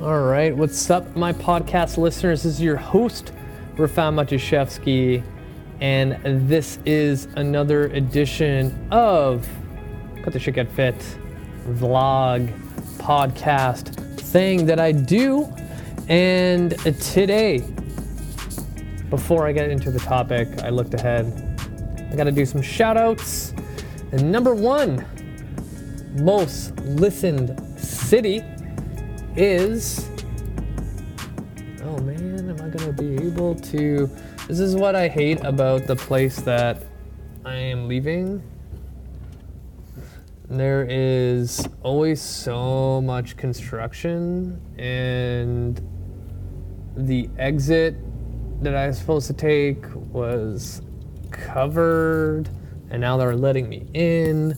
All right, what's up, my podcast listeners? This is your host, Rafal Matuszewski, and this is another edition of Cut the Shit Get Fit vlog podcast thing that I do. And today, before I get into the topic, I looked ahead. I got to do some shout outs. And number one, most listened city is. Oh man, am I gonna be able to? This is what I hate about the place that I am leaving. There is always so much construction, and the exit that I was supposed to take was covered, and now they're letting me in.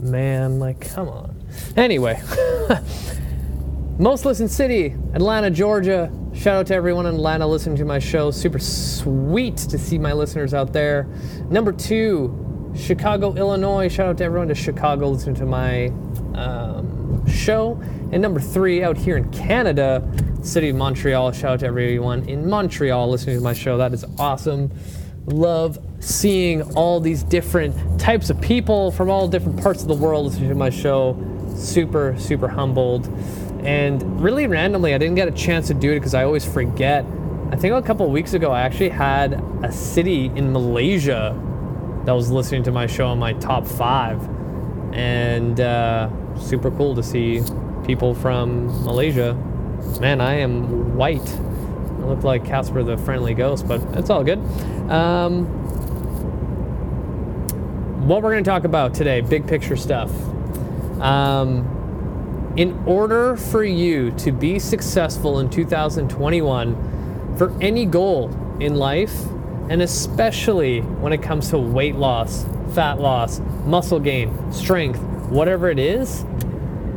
Man, like, come on. Anyway, most listened city, Atlanta, Georgia. Shout out to everyone in Atlanta listening to my show. Super sweet to see my listeners out there. Number two, Chicago, Illinois. Shout out to everyone to Chicago listening to my um, show. And number three, out here in Canada, city of Montreal. Shout out to everyone in Montreal listening to my show. That is awesome. Love seeing all these different types of people from all different parts of the world listening to my show. Super, super humbled. And really randomly, I didn't get a chance to do it because I always forget. I think a couple weeks ago, I actually had a city in Malaysia that was listening to my show in my top five. And uh, super cool to see people from Malaysia. Man, I am white. I look like Casper the Friendly Ghost, but it's all good. Um, what we're going to talk about today, big picture stuff. Um, in order for you to be successful in 2021 for any goal in life, and especially when it comes to weight loss, fat loss, muscle gain, strength, whatever it is,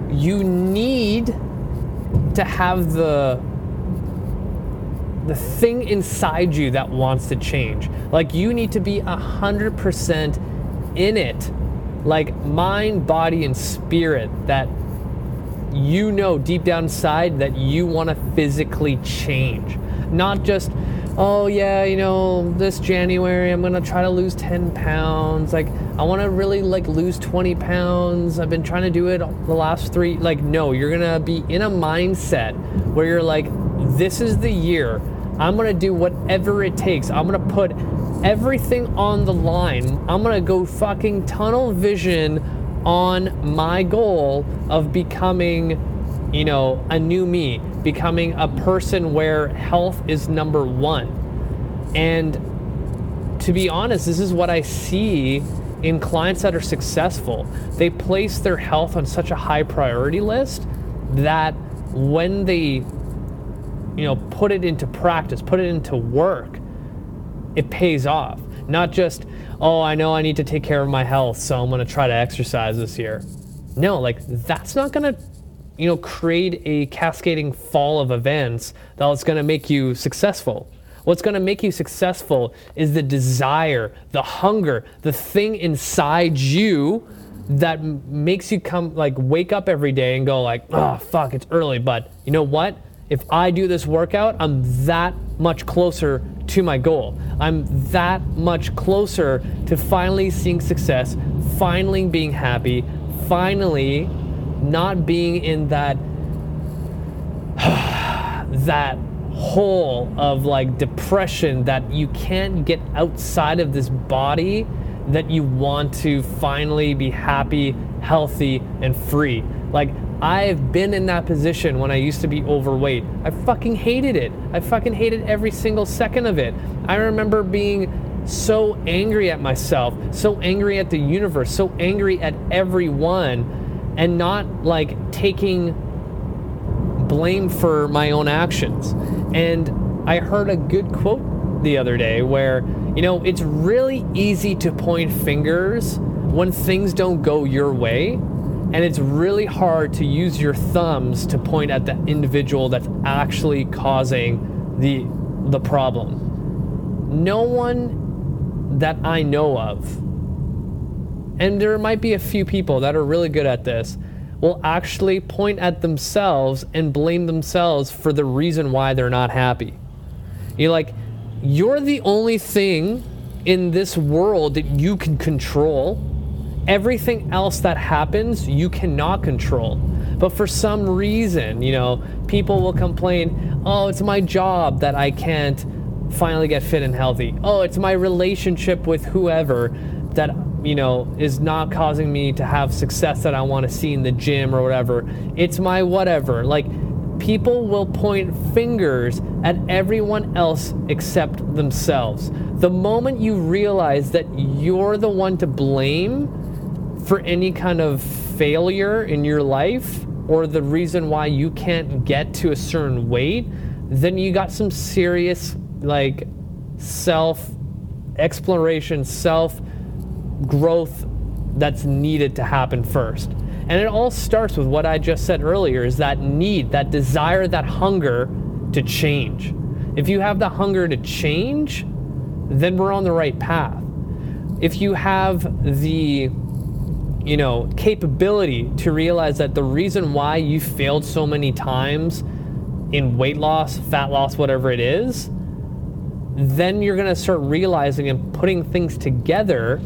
you need to have the the thing inside you that wants to change. Like you need to be a hundred percent in it. Like mind, body, and spirit that you know deep down inside that you want to physically change. Not just, oh yeah, you know, this January I'm gonna try to lose 10 pounds. Like I want to really like lose 20 pounds. I've been trying to do it the last three. Like no, you're gonna be in a mindset where you're like, this is the year. I'm gonna do whatever it takes. I'm gonna put everything on the line. I'm gonna go fucking tunnel vision on my goal of becoming, you know, a new me, becoming a person where health is number one. And to be honest, this is what I see in clients that are successful. They place their health on such a high priority list that when they you know, put it into practice, put it into work, it pays off. Not just, oh, I know I need to take care of my health, so I'm gonna try to exercise this year. No, like that's not gonna, you know, create a cascading fall of events that's gonna make you successful. What's gonna make you successful is the desire, the hunger, the thing inside you that makes you come like wake up every day and go like, oh fuck, it's early, but you know what? If I do this workout, I'm that much closer to my goal. I'm that much closer to finally seeing success, finally being happy, finally not being in that that hole of like depression that you can't get outside of this body that you want to finally be happy, healthy and free. Like I've been in that position when I used to be overweight. I fucking hated it. I fucking hated every single second of it. I remember being so angry at myself, so angry at the universe, so angry at everyone, and not like taking blame for my own actions. And I heard a good quote the other day where, you know, it's really easy to point fingers when things don't go your way and it's really hard to use your thumbs to point at the individual that's actually causing the the problem. No one that I know of, and there might be a few people that are really good at this, will actually point at themselves and blame themselves for the reason why they're not happy. You're like, you're the only thing in this world that you can control. Everything else that happens, you cannot control. But for some reason, you know, people will complain, oh, it's my job that I can't finally get fit and healthy. Oh, it's my relationship with whoever that, you know, is not causing me to have success that I want to see in the gym or whatever. It's my whatever. Like, people will point fingers at everyone else except themselves. The moment you realize that you're the one to blame for any kind of failure in your life or the reason why you can't get to a certain weight, then you got some serious like self exploration, self growth that's needed to happen first. And it all starts with what I just said earlier is that need, that desire, that hunger to change. If you have the hunger to change, then we're on the right path. If you have the you know, capability to realize that the reason why you failed so many times in weight loss, fat loss, whatever it is, then you're going to start realizing and putting things together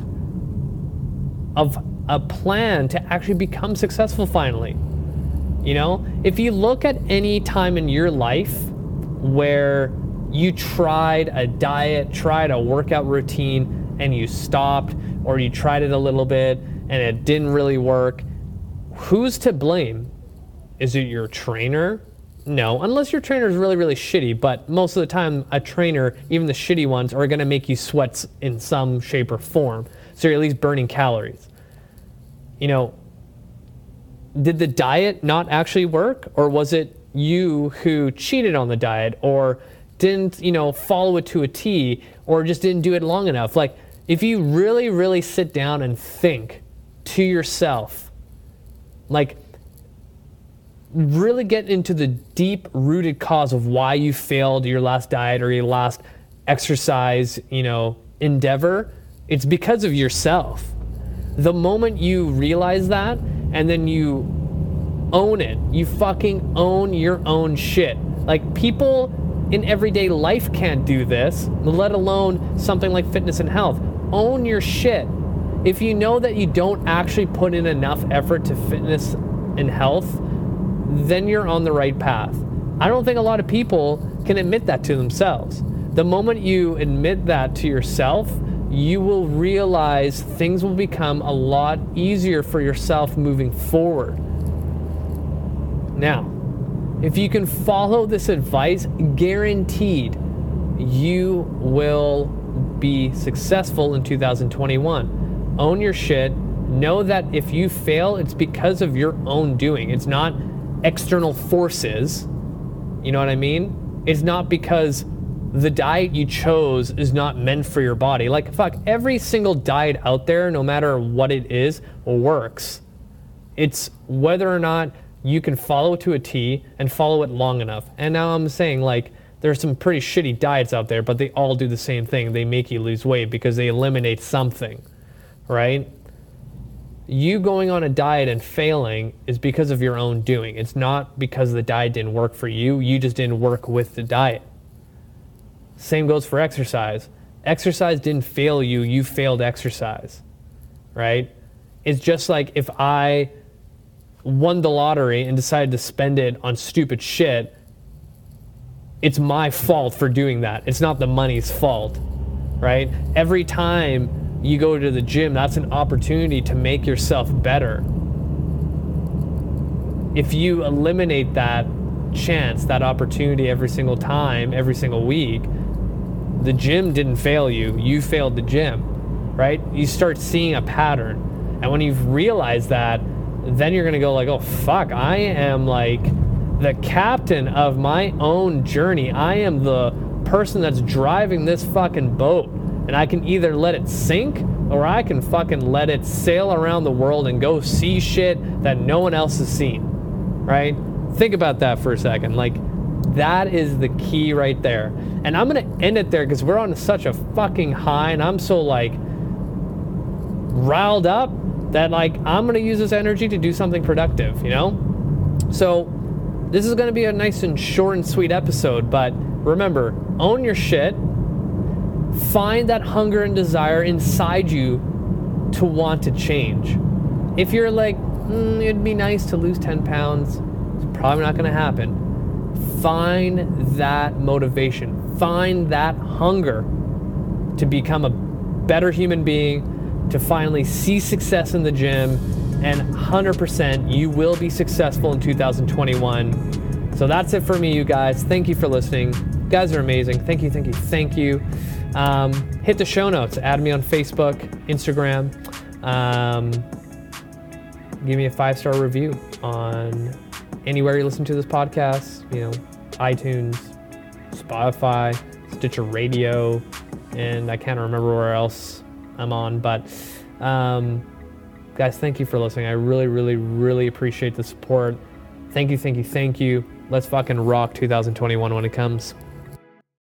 of a plan to actually become successful finally. You know, if you look at any time in your life where you tried a diet, tried a workout routine, and you stopped, or you tried it a little bit and it didn't really work, who's to blame? Is it your trainer? No, unless your trainer is really, really shitty. But most of the time, a trainer, even the shitty ones, are going to make you sweat in some shape or form. So you're at least burning calories you know, did the diet not actually work? Or was it you who cheated on the diet or didn't, you know, follow it to a T or just didn't do it long enough? Like, if you really, really sit down and think to yourself, like, really get into the deep rooted cause of why you failed your last diet or your last exercise, you know, endeavor, it's because of yourself the moment you realize that and then you own it, you fucking own your own shit. Like people in everyday life can't do this, let alone something like fitness and health. Own your shit. If you know that you don't actually put in enough effort to fitness and health, then you're on the right path. I don't think a lot of people can admit that to themselves. The moment you admit that to yourself, you will realize things will become a lot easier for yourself moving forward. Now, if you can follow this advice, guaranteed you will be successful in 2021. Own your shit. Know that if you fail, it's because of your own doing. It's not external forces. You know what I mean? It's not because the diet you chose is not meant for your body. Like, fuck, every single diet out there, no matter what it is, works. It's whether or not you can follow it to a T and follow it long enough. And now I'm saying, like, there's some pretty shitty diets out there, but they all do the same thing. They make you lose weight because they eliminate something, right? You going on a diet and failing is because of your own doing. It's not because the diet didn't work for you. You just didn't work with the diet. Same goes for exercise. Exercise didn't fail you, you failed exercise, right? It's just like if I won the lottery and decided to spend it on stupid shit, it's my fault for doing that. It's not the money's fault, right? Every time you go to the gym, that's an opportunity to make yourself better. If you eliminate that chance, that opportunity every single time, every single week, the gym didn't fail you, you failed the gym, right? You start seeing a pattern. And when you've realized that, then you're gonna go like, oh fuck, I am like the captain of my own journey. I am the person that's driving this fucking boat. And I can either let it sink or I can fucking let it sail around the world and go see shit that no one else has seen. Right? Think about that for a second. Like, that is the key right there. And I'm going to end it there because we're on such a fucking high and I'm so like riled up. that like I'm gonna use this energy to do something productive, you know? So this is gonna be a nice and short and sweet episode, but remember, own your shit. Find that hunger and desire inside you to want to change. If you're like, mm, it'd be nice to lose 10 pounds, it's probably not gonna happen. Find that motivation, find that hunger to become a better human being, to finally see success in the gym, and 100% you will be successful in 2021. So that's it for me, you guys. Thank you for listening. You guys are amazing. Thank you, thank you, thank you. Um, hit the show notes. Add me on Facebook, Instagram. Um, give me a five star review on anywhere you listen to this podcast. You know, iTunes, Spotify, Stitcher Radio, and I can't remember where else I'm on. But um, guys, thank you for listening. I really, really, really appreciate the support. Thank you, thank you, thank you. Let's fucking rock 2021 when it comes.